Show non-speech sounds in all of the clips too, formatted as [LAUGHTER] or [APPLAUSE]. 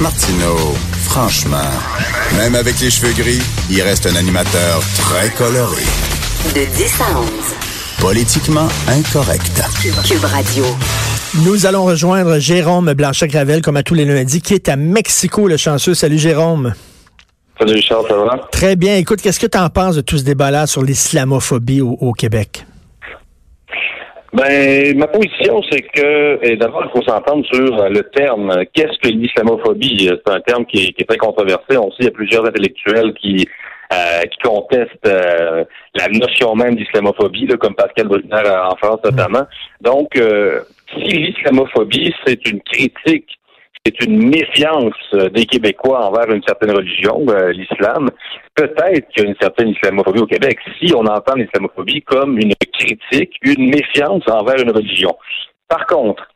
Martineau, franchement, même avec les cheveux gris, il reste un animateur très coloré. De 10 à 11. Politiquement incorrect. Cube Radio. Nous allons rejoindre Jérôme Blanchet-Gravel, comme à tous les lundis, qui est à Mexico, le chanceux. Salut Jérôme. Salut Richard, ça va? Très bien. Écoute, qu'est-ce que tu en penses de tout ce débat-là sur l'islamophobie au, au Québec? Ben, ma position, c'est que, d'abord, il faut s'entendre sur le terme. Qu'est-ce que l'islamophobie? C'est un terme qui est, très controversé. On sait qu'il y a plusieurs intellectuels qui, euh, qui contestent euh, la notion même d'islamophobie, comme Pascal Bruckner en France notamment. Donc, euh, si l'islamophobie, c'est une critique c'est une méfiance euh, des Québécois envers une certaine religion, euh, l'islam. Peut-être qu'il y a une certaine islamophobie au Québec si on entend l'islamophobie comme une critique, une méfiance envers une religion. Par contre,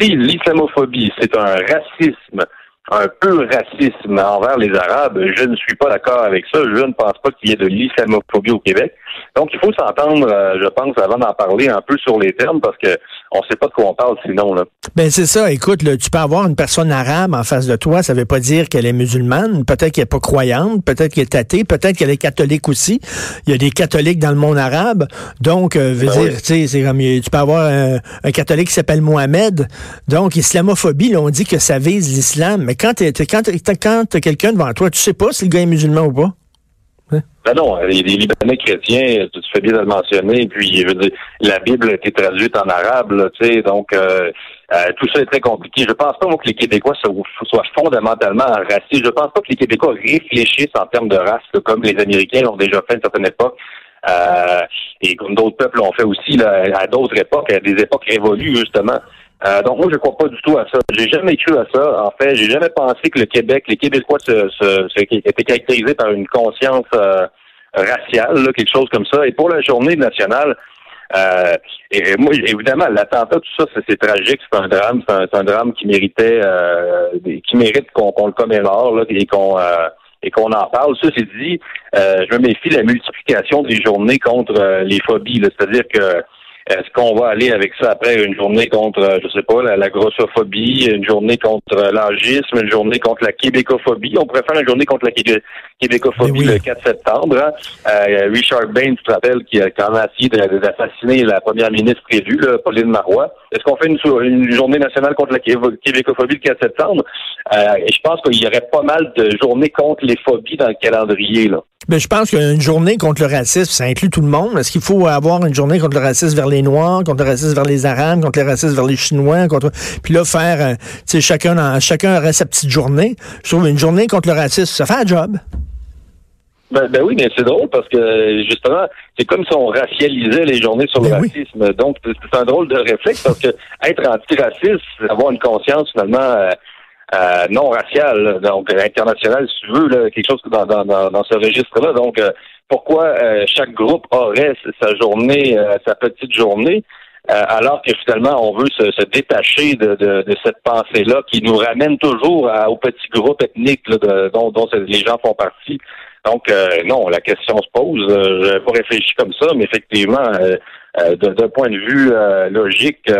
si l'islamophobie, c'est un racisme, un peu racisme envers les Arabes, je ne suis pas d'accord avec ça. Je ne pense pas qu'il y ait de l'islamophobie au Québec. Donc, il faut s'entendre, euh, je pense, avant d'en parler un peu sur les termes, parce que on sait pas de quoi on parle sinon. Là. Ben c'est ça. Écoute, là, tu peux avoir une personne arabe en face de toi. Ça veut pas dire qu'elle est musulmane. Peut-être qu'elle est pas croyante. Peut-être qu'elle est athée. Peut-être qu'elle est catholique aussi. Il y a des catholiques dans le monde arabe. Donc, euh, Ben dire, oui. c'est comme tu peux avoir un, un catholique qui s'appelle Mohamed. Donc, islamophobie, là, on dit que ça vise l'islam. Mais quand t'es- quand quand quelqu'un devant toi, tu sais pas si le gars est musulman ou pas? Ben non, les, Libanais chrétiens, tu fais bien de le mentionner, puis je veux dire, la Bible a été traduite en arabe, tu sais, donc euh, euh, tout ça est très compliqué. Je pense pas moi, que les Québécois soient, fondamentalement racistes. Je pense pas que les Québécois réfléchissent en termes de race, comme les Américains l'ont déjà fait à une certaine époque. Euh, et comme d'autres peuples l'ont fait aussi là, à d'autres époques, à des époques révolues, justement. Euh, donc moi, je crois pas du tout à ça. J'ai jamais cru à ça. En fait, j'ai jamais pensé que le Québec, les Québécois se, se, se- étaient caractérisés par une conscience euh, raciale, là, quelque chose comme ça. Et pour la journée nationale, euh, et, moi, évidemment, l'attentat, tout ça, c'est, c'est tragique, c'est un drame, c'est un, c'est drame qui méritait, euh, qui mérite qu'on, le commémore là, et qu'on euh, et qu'on en parle. Ceci dit, euh, je me méfie de la multiplication des journées contre les phobies. C'est-à-dire que est-ce qu'on va aller avec ça après une journée contre, euh, je sais pas, la, la grossophobie, une journée contre euh, l'âgisme, une journée contre la québécophobie? On pourrait faire une journée contre la québé- québécophobie oui. le 4 septembre. hein. Euh, Richard Bain, tu te rappelles, qui a quand même essayé d'assassiner la première ministre prévue, là, Pauline Marois. Est-ce qu'on fait une, journée nationale contre la québé- québécophobie le 4 septembre? Euh, et je pense qu'il y aurait pas mal de journées contre les phobies dans le calendrier. Là. Ben, je pense qu'une journée contre le racisme, ça inclut tout le monde. Est-ce qu'il faut avoir une journée contre le racisme vers les Noirs, contre le racisme vers les Arabes, contre le racisme vers les Chinois, contre puis là faire, euh, tu sais, chacun dans- chacun aurait sa petite journée. Je trouve une journée contre le racisme, ça fait un job. Ben, ben oui, mais c'est drôle parce que justement, c'est comme si on racialisait les journées sur le Ben oui. racisme. Donc, c'est un drôle de réflexe parce que être antiraciste, c'est avoir une conscience finalement euh, euh, non raciale, là. donc euh, internationale, si tu veux, là, quelque chose dans, dans, dans, ce registre-là. Donc, euh, pourquoi euh, chaque groupe aurait sa journée, euh, sa petite journée, euh, alors que finalement on veut se, se détacher de, de, de cette pensée-là qui nous ramène toujours à- au petit groupe ethnique là, de- dont, dont les gens font partie. Donc, non, la question se pose. Je n'avais pas réfléchi comme ça, mais effectivement, d'un point de vue logique,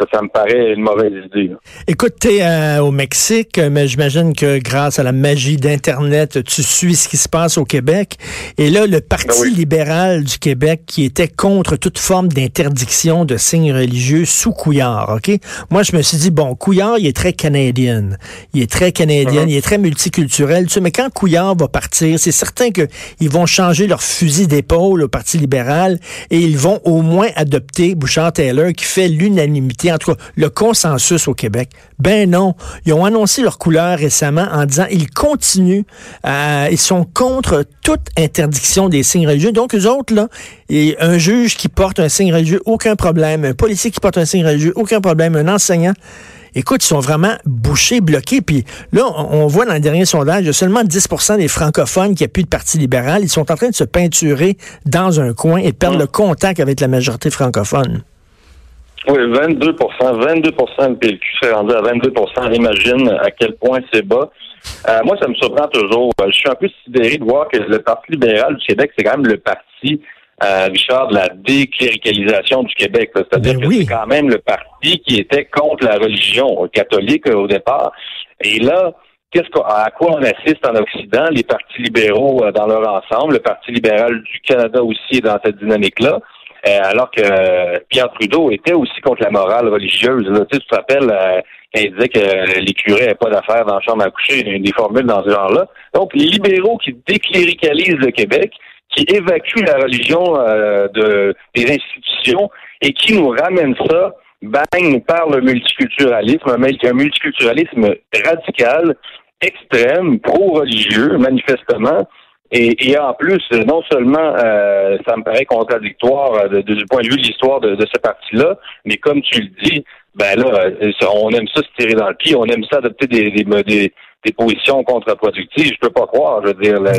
ça, ça me paraît une mauvaise idée. là. Écoute, t'es euh, au Mexique, mais j'imagine que grâce à la magie d'Internet, tu suis ce qui se passe au Québec. Et là, le Parti Ben oui. libéral du Québec qui était contre toute forme d'interdiction de signes religieux sous Couillard, OK? Moi, je me suis dit, bon, Couillard, il est très canadien. Il est très canadien, il est très multiculturel, tu sais, mais quand Couillard va partir, c'est certain qu'ils vont changer leur fusil d'épaule au Parti libéral et ils vont au moins adopter Bouchard-Taylor qui fait l'unanimité, en tout cas le consensus au Québec. Ben non, ils ont annoncé leur couleur récemment en disant ils continuent, à- ils sont contre toute interdiction des signes religieux. Donc eux autres là, et un juge qui porte un signe religieux, aucun problème. Un policier qui porte un signe religieux, aucun problème. Un enseignant. écoute, ils sont vraiment bouchés, bloqués. Puis là, on, voit dans le dernier sondage, il y a seulement 10% des francophones qui appuient le Parti libéral. Ils sont en train de se peinturer dans un coin et de perdre le contact avec la majorité francophone. Oui, 22% 22% le PLQ s'est rendu à 22% Imagine à quel point c'est bas. Euh, moi, ça me surprend toujours. Je suis un peu sidéré de voir que le Parti libéral du Québec, c'est quand même le parti, euh, Richard, de la décléricalisation du Québec. C'est-à-dire ben que c'est quand même le parti qui était contre la religion catholique euh, au départ. Et là, qu'est-ce à quoi on assiste en Occident, les partis libéraux dans leur ensemble, le Parti libéral du Canada aussi est dans cette dynamique-là. Euh, alors que euh, Pierre Trudeau était aussi contre la morale religieuse. Tu, te rappelles euh, quand il disait que les curés n'avaient pas d'affaires dans la chambre à coucher, des formules dans ce genre-là. Donc, les libéraux qui décléricalisent le Québec, qui évacuent la religion de, des institutions et qui nous ramènent ça, bang, par le multiculturalisme, un multiculturalisme radical, extrême, pro-religieux, manifestement, et, en plus, non seulement euh, ça me paraît contradictoire euh, du point de vue de l'histoire de, ce parti-là, mais comme tu le dis, ben là, euh, on aime ça se tirer dans le pied, on aime ça adopter des, des, des, des positions contre-productives. Je peux pas croire, je veux dire, le,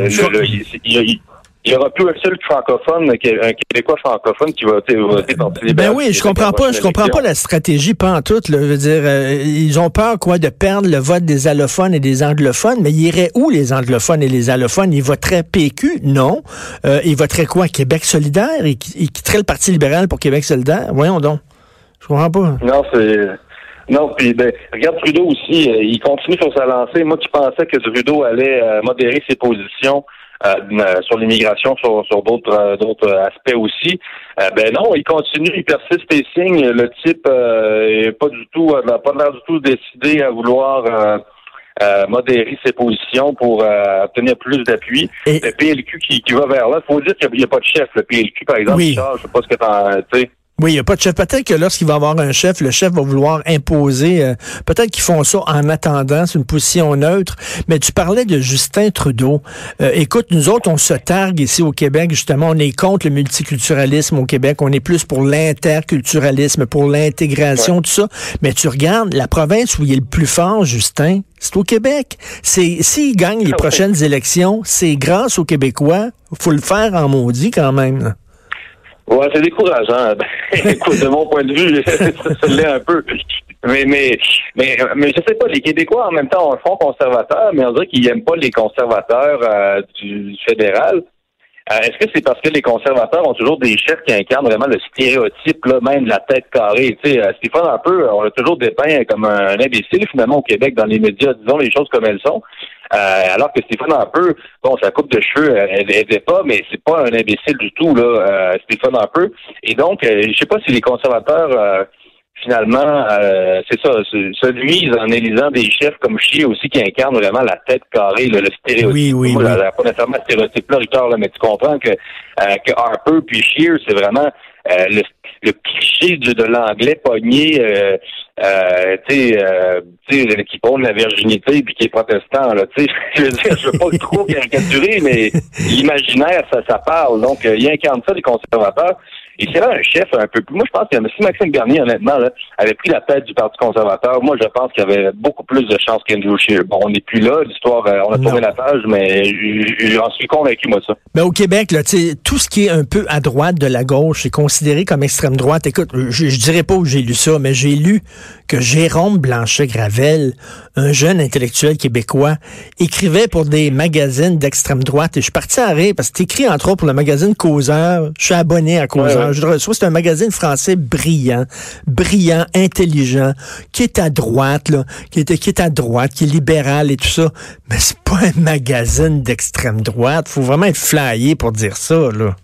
il y aura plus un seul francophone, un Québécois francophone qui va voter Parti Ben oui, je comprends pas, je comprends pas la stratégie, pas en tout. Je veux dire, euh, ils ont peur quoi de perdre le vote des allophones et des anglophones, mais ils iraient où les anglophones et les allophones? Ils voteraient PQ Non. Euh, ils voteraient quoi? Québec solidaire? Ils, quitteraient le Parti libéral pour Québec solidaire? Voyons donc. Je comprends pas. Non, c'est non, puis ben, regarde Trudeau aussi, euh, il continue sur sa lancée. Moi qui pensais que Trudeau allait euh, modérer ses positions euh, euh, sur l'immigration, sur, sur d'autres euh, d'autres aspects aussi. ben non, il continue, il persiste et signe. Le type est pas du tout, n'a pas l'air du tout décidé à vouloir modérer ses positions pour obtenir plus d'appui. Le PLQ qui, qui va vers là, il faut dire qu'il n'y a, pas de chef. Le PLQ, par exemple, oui. Charles, je sais pas ce que tu sais. Oui, il n'y a pas de chef. Peut-être que lorsqu'il va avoir un chef, le chef va vouloir imposer. Euh, peut-être qu'ils font ça en attendant. C'est une position neutre. Mais tu parlais de Justin Trudeau. Euh, écoute, nous autres, on se targue ici au Québec. Justement, on est contre le multiculturalisme au Québec. On est plus pour l'interculturalisme, pour l'intégration, tout ça. Mais tu regardes la province où il est le plus fort, Justin, c'est au Québec. C'est s'il gagne les ah prochaines élections, c'est grâce aux Québécois. Faut le faire en maudit quand même. Ouais, c'est décourageant. [LAUGHS] écoute, de mon point de vue, [LAUGHS] ça l'est un peu. Mais, mais, mais, mais je sais pas, les Québécois, en même temps, ont un front conservateur, mais on dirait qu'ils n'aiment pas les conservateurs euh, du fédéral. Euh, est-ce que c'est parce que les conservateurs ont toujours des chefs qui incarnent vraiment le stéréotype, là, même la tête carrée? Tu sais, euh, Stéphane un peu, on a toujours dépeint comme un imbécile, finalement, au Québec, dans les médias, disons les choses comme elles sont. Euh, alors que Stéphane un peu, bon, sa coupe de cheveux, elle n'était pas, mais c'est pas un imbécile du tout, là, Stéphane un peu. Et donc, je sais pas si les conservateurs finalement, euh, c'est ça, se, nuise en élisant des chefs comme Chier aussi qui incarnent vraiment la tête carrée, le, stéréotype. Oui, oui, oui. pas nécessairement le stéréotype-là, Richard, là, mais tu comprends que, euh, que Harper puis Shear, c'est vraiment euh, le, le, cliché de, de l'anglais pogné, euh, euh, tu sais, qui prône la virginité puis qui est protestant, là, tu sais, [LAUGHS] je veux dire, je veux pas trop caricaturer, mais l'imaginaire, ça, ça parle. Donc, il incarne ça, les conservateurs. Et c'est là un chef un peu plus. Moi, je pense que si Maxime Garnier, honnêtement, là, avait pris la tête du Parti conservateur, moi, je pense qu'il y avait beaucoup plus de chances qu'Andrew Scheer. Bon, on n'est plus là. L'histoire, euh, on a tourné la page, mais j'en suis convaincu, moi, ça. Mais au Québec, là, tout ce qui est un peu à droite de la gauche est considéré comme extrême droite. Écoute, je, je dirais pas où j'ai lu ça, mais j'ai lu que Jérôme Blanchet-Gravel, un jeune intellectuel québécois, écrivait pour des magazines d'extrême droite. Et je suis parti à rire parce que tu écris entre autres pour le magazine Causeur. Je suis abonné à Causeur. Je reçois, c'est un magazine français brillant, brillant, intelligent, qui est à droite, qui est, qui est à droite, qui est libéral et tout ça. Mais c'est pas un magazine d'extrême droite. Faut vraiment être flyé pour dire ça, là.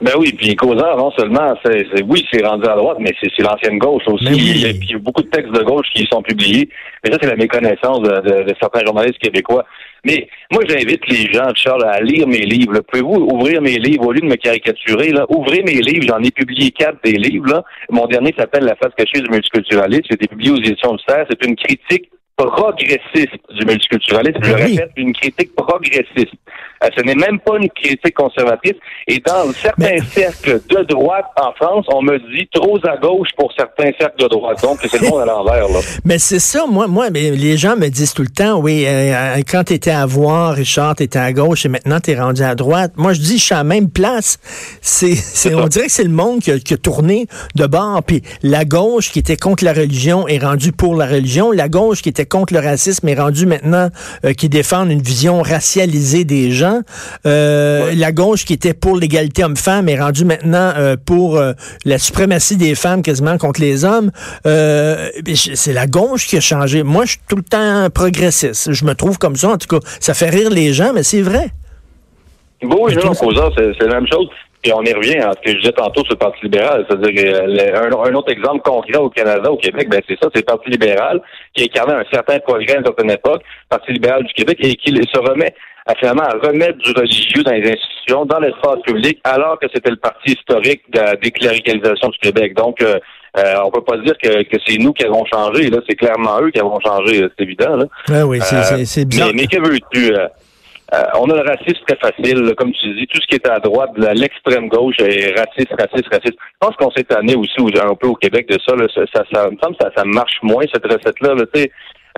Ben oui, puis Causeur, non seulement, c'est, oui, c'est rendu à droite, mais c'est, l'ancienne gauche aussi. Ben il, y a, beaucoup de textes de gauche qui sont publiés. Mais ça, c'est la méconnaissance de, certains journalistes québécois. Mais moi, j'invite les gens, Charles, à lire mes livres. Pouvez-vous ouvrir mes livres au lieu de me caricaturer? Là? Ouvrez mes livres. J'en ai publié quatre des livres. Là. Mon dernier s'appelle La face cachée du multiculturalisme. C'était publié aux éditions du Serre. C'est une critique progressiste du multiculturalisme. Je le ben répète, une critique progressiste. Euh, ce n'est même pas une critique conservatrice. Et dans certains cercles de droite en France, on me dit trop à gauche pour certains cercles de droite. Donc, c'est le monde à l'envers. Là. [LAUGHS] Mais c'est ça, moi, moi, mais les gens me disent tout le temps, oui, euh, quand tu étais à voir, Richard, tu étais à gauche et maintenant tu es rendu à droite. Moi, je dis, je suis à la même place. C'est, c'est, on dirait que c'est le monde qui a, qui a tourné de bord. Puis la gauche qui était contre la religion est rendue pour la religion. La gauche qui était contre le racisme est rendue maintenant euh, qui défend une vision racialisée des gens. Euh, La gauche qui était pour l'égalité homme-femme est rendue maintenant euh, pour euh, la suprématie des femmes quasiment contre les hommes. C'est la gauche qui a changé. Moi, je suis tout le temps progressiste. Je me trouve comme ça. En tout cas, ça fait rire les gens, mais c'est vrai. Oui, non, causant, c'est la même chose. Et on y revient à ce que je disais tantôt sur le Parti libéral. C'est-à-dire un, un, autre exemple concret au Canada, au Québec, ben c'est ça, c'est le Parti libéral qui incarnait un certain progrès à une certaine époque, Parti libéral du Québec, et qui se remet à finalement à remettre du religieux dans les institutions, dans l'espace public, alors que c'était le parti historique de la décléricalisation du Québec. Donc, euh, euh, on peut pas dire que, que c'est nous qui avons changé. Là, c'est clairement eux qui avont changé, c'est évident. Là. Ah oui, c'est bien. Mais, mais que veux-tu? Euh, on a le racisme très facile, comme tu dis. Tout ce qui est à droite, l'extrême gauche est raciste, raciste, raciste. Je pense qu'on s'est tanné aussi un peu au Québec de ça. Là. Ça, ça, ça, me semble que ça, ça marche moins, cette recette-là. Là,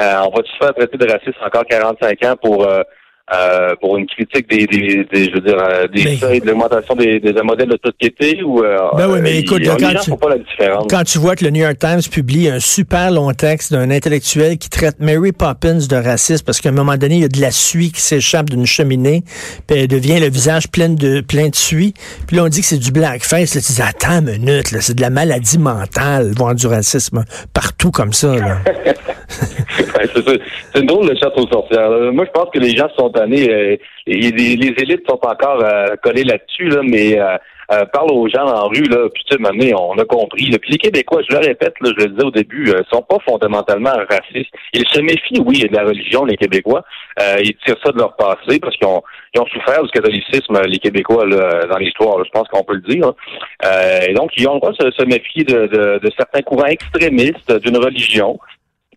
euh, on va se faire traiter de raciste encore 45 ans pour euh, euh, pour une critique des, des, des, je veux dire, euh, des seuils de l'augmentation des, des modèles de société ou euh, ben oui, mais écoute, quand, tu, pas la différence. quand tu vois que le New York Times publie un super long texte d'un intellectuel qui traite Mary Poppins de raciste parce qu'à un moment donné, il y a de la suie qui s'échappe d'une cheminée, puis elle devient le visage plein de plein de suie. Puis là, on dit que c'est du blackface. Là, tu dis, attends une minute, c'est de la maladie mentale, voir du racisme partout comme ça. Là. [LAUGHS] c'est une drôle de chasse aux sorcières. Moi, je pense que les gens sont tannés. Euh, les, les, élites sont encore euh, collées là-dessus, là, mais euh, euh, parle aux gens en rue, là, puis tu sais, on a compris. Là. Puis les Québécois, je le répète, là, je le disais au début, euh, sont pas fondamentalement racistes. Ils se méfient, oui, de la religion, les Québécois. Euh, ils tirent ça de leur passé parce qu'ils ont, ont souffert du catholicisme, les Québécois, là, dans l'histoire. Je pense qu'on peut le dire. Euh, et donc, ils ont le droit de se, se méfier de, de, de certains courants extrémistes d'une religion.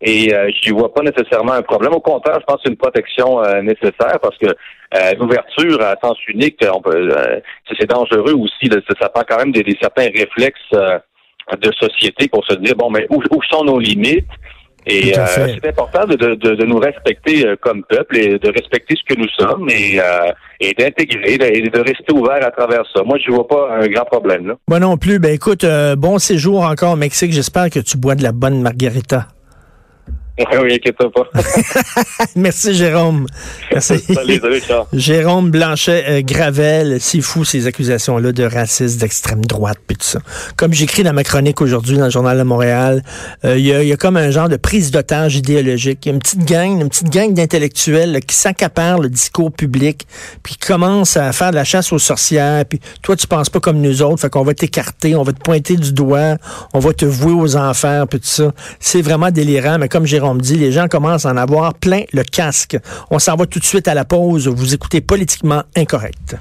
Et euh, je vois pas nécessairement un problème. Au contraire, je pense que c'est une protection euh, nécessaire parce que euh, l'ouverture à sens unique, on peut, euh, c'est dangereux aussi. Là, ça prend quand même des, des certains réflexes de société pour se dire bon, mais où, où sont nos limites? Et c'est important de, de, de, nous respecter comme peuple et de respecter ce que nous sommes et, et d'intégrer et de rester ouvert à travers ça. Moi, je vois pas un grand problème. Là. Moi non plus. Ben écoute, bon séjour encore au Mexique. J'espère que tu bois de la bonne margarita. [LAUGHS] Oui, inquiète pas. [LAUGHS] Merci, Jérôme. Merci. [LAUGHS] salut, salut, Jérôme Blanchet euh, Gravel, c'est fou ces accusations-là de racisme, d'extrême droite, puis tout ça. Comme j'écris dans ma chronique aujourd'hui dans le Journal de Montréal, euh, il y, a, comme un genre de prise d'otage idéologique. Il y a une petite gang, une petite gang d'intellectuels qui s'accaparent le discours public, puis qui commencent à faire de la chasse aux sorcières, puis toi, tu penses pas comme nous autres, fait qu'on va t'écarter, on va te pointer du doigt, on va te vouer aux enfers, puis tout ça. C'est vraiment délirant, mais comme Jérôme on me dit, les gens commencent à en avoir plein le casque. On s'en va tout de suite à la pause. Vous écoutez Politiquement Incorrect.